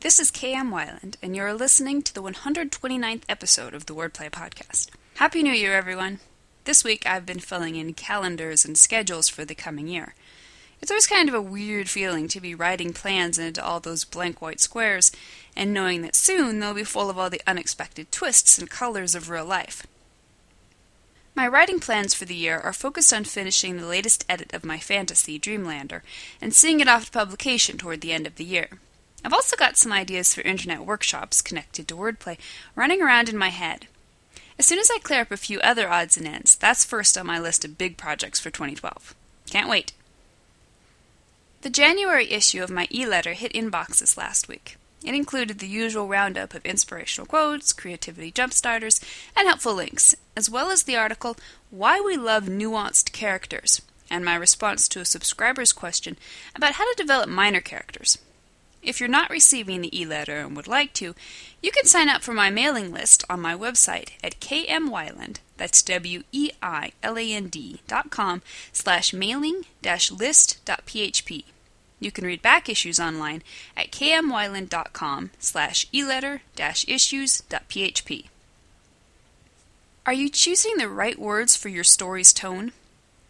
This is KM Weiland, and you're listening to the 129th episode of the Wordplay Podcast. Happy New Year, everyone! This week I've been filling in calendars and schedules for the coming year. It's always kind of a weird feeling to be writing plans into all those blank white squares and knowing that soon they'll be full of all the unexpected twists and colors of real life. My writing plans for the year are focused on finishing the latest edit of my fantasy, Dreamlander, and seeing it off to publication toward the end of the year. I've also got some ideas for internet workshops connected to wordplay running around in my head. As soon as I clear up a few other odds and ends, that's first on my list of big projects for 2012. Can't wait. The January issue of my e letter hit inboxes last week. It included the usual roundup of inspirational quotes, creativity jumpstarters, and helpful links, as well as the article Why We Love Nuanced Characters, and my response to a subscriber's question about how to develop minor characters. If you're not receiving the e-letter and would like to, you can sign up for my mailing list on my website at kmweiland, that's W-E-I-L-A-N-D dot com slash mailing dash list dot php. You can read back issues online at kmweiland.com slash e-letter dash issues dot php. Are you choosing the right words for your story's tone?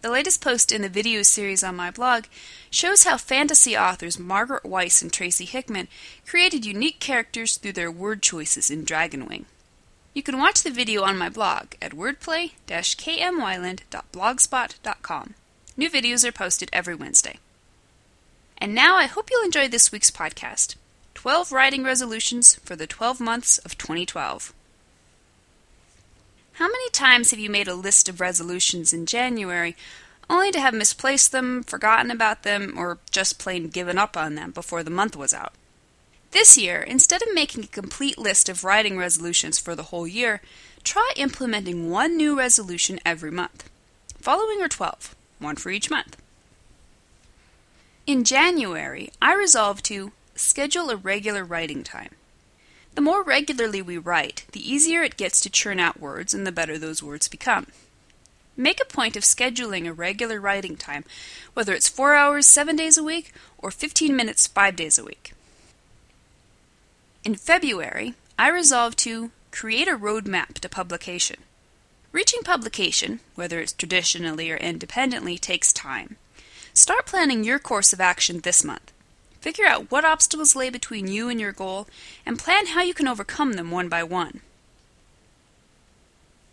The latest post in the video series on my blog shows how fantasy authors Margaret Weis and Tracy Hickman created unique characters through their word choices in Dragonwing. You can watch the video on my blog at wordplay-kmweiland.blogspot.com. New videos are posted every Wednesday. And now I hope you'll enjoy this week's podcast 12 Writing Resolutions for the 12 Months of 2012. How many times have you made a list of resolutions in January only to have misplaced them, forgotten about them, or just plain given up on them before the month was out? This year, instead of making a complete list of writing resolutions for the whole year, try implementing one new resolution every month. Following are 12, one for each month. In January, I resolved to schedule a regular writing time. The more regularly we write, the easier it gets to churn out words and the better those words become. Make a point of scheduling a regular writing time, whether it's 4 hours 7 days a week or 15 minutes 5 days a week. In February, I resolved to create a roadmap to publication. Reaching publication, whether it's traditionally or independently, takes time. Start planning your course of action this month. Figure out what obstacles lay between you and your goal and plan how you can overcome them one by one.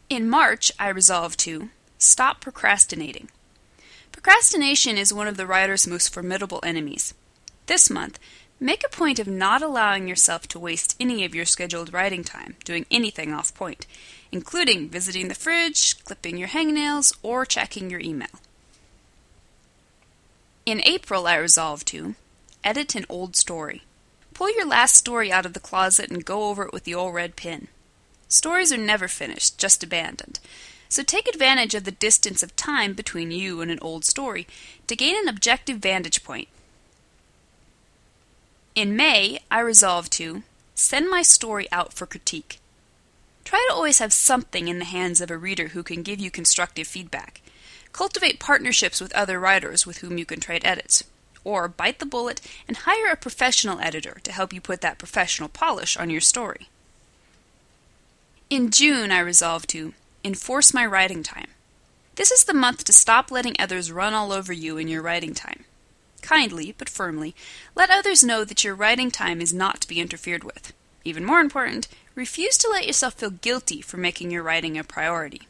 In March, I resolved to stop procrastinating. Procrastination is one of the writer's most formidable enemies. This month, make a point of not allowing yourself to waste any of your scheduled writing time doing anything off point, including visiting the fridge, clipping your hangnails, or checking your email. In April, I resolved to edit an old story. Pull your last story out of the closet and go over it with the old red pin. Stories are never finished, just abandoned. So take advantage of the distance of time between you and an old story to gain an objective vantage point. In May, I resolved to send my story out for critique. Try to always have something in the hands of a reader who can give you constructive feedback. Cultivate partnerships with other writers with whom you can trade edits or bite the bullet and hire a professional editor to help you put that professional polish on your story. In June, I resolved to enforce my writing time. This is the month to stop letting others run all over you in your writing time. Kindly, but firmly, let others know that your writing time is not to be interfered with. Even more important, refuse to let yourself feel guilty for making your writing a priority.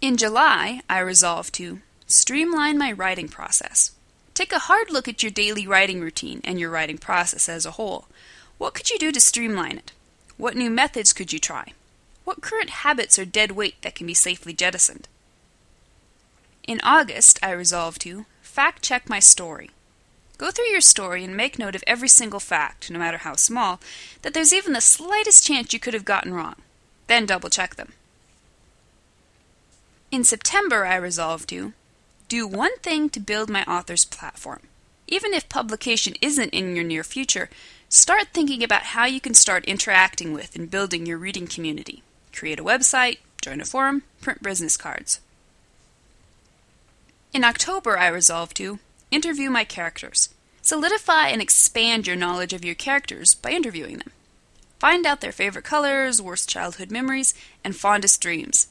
In July, I resolved to Streamline my writing process. Take a hard look at your daily writing routine and your writing process as a whole. What could you do to streamline it? What new methods could you try? What current habits are dead weight that can be safely jettisoned? In August, I resolved to fact check my story. Go through your story and make note of every single fact, no matter how small, that there's even the slightest chance you could have gotten wrong. Then double check them. In September, I resolved to do one thing to build my author's platform. Even if publication isn't in your near future, start thinking about how you can start interacting with and building your reading community. Create a website, join a forum, print business cards. In October, I resolved to interview my characters. Solidify and expand your knowledge of your characters by interviewing them. Find out their favorite colors, worst childhood memories, and fondest dreams.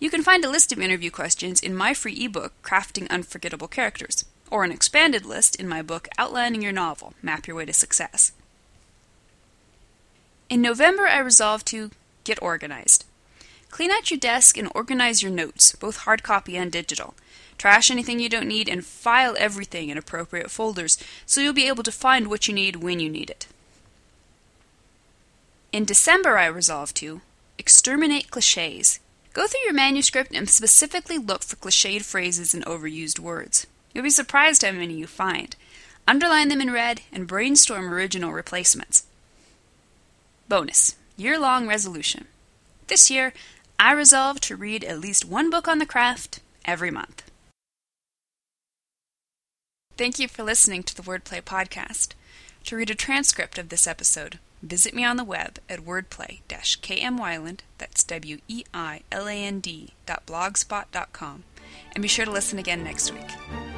You can find a list of interview questions in my free ebook, Crafting Unforgettable Characters, or an expanded list in my book, Outlining Your Novel Map Your Way to Success. In November, I resolved to get organized. Clean out your desk and organize your notes, both hard copy and digital. Trash anything you don't need and file everything in appropriate folders so you'll be able to find what you need when you need it. In December, I resolved to exterminate cliches. Go through your manuscript and specifically look for cliched phrases and overused words. You'll be surprised how many you find. Underline them in red and brainstorm original replacements. Bonus Year long resolution. This year, I resolve to read at least one book on the craft every month. Thank you for listening to the Wordplay Podcast. To read a transcript of this episode, visit me on the web at wordplay-kmweiland, that's W-E-I-L-A-N-D dot blogspot and be sure to listen again next week.